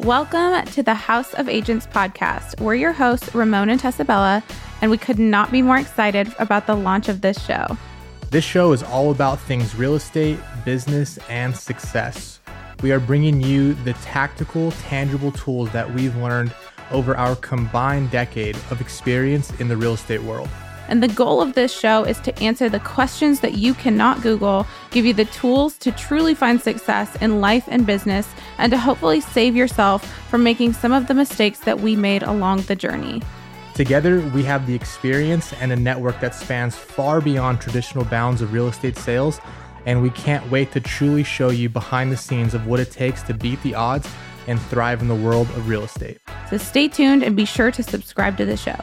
Welcome to the House of Agents podcast. We're your hosts, Ramon and Tessabella, and we could not be more excited about the launch of this show. This show is all about things real estate, business, and success. We are bringing you the tactical, tangible tools that we've learned over our combined decade of experience in the real estate world. And the goal of this show is to answer the questions that you cannot Google, give you the tools to truly find success in life and business, and to hopefully save yourself from making some of the mistakes that we made along the journey. Together, we have the experience and a network that spans far beyond traditional bounds of real estate sales, and we can't wait to truly show you behind the scenes of what it takes to beat the odds and thrive in the world of real estate. So stay tuned and be sure to subscribe to the show.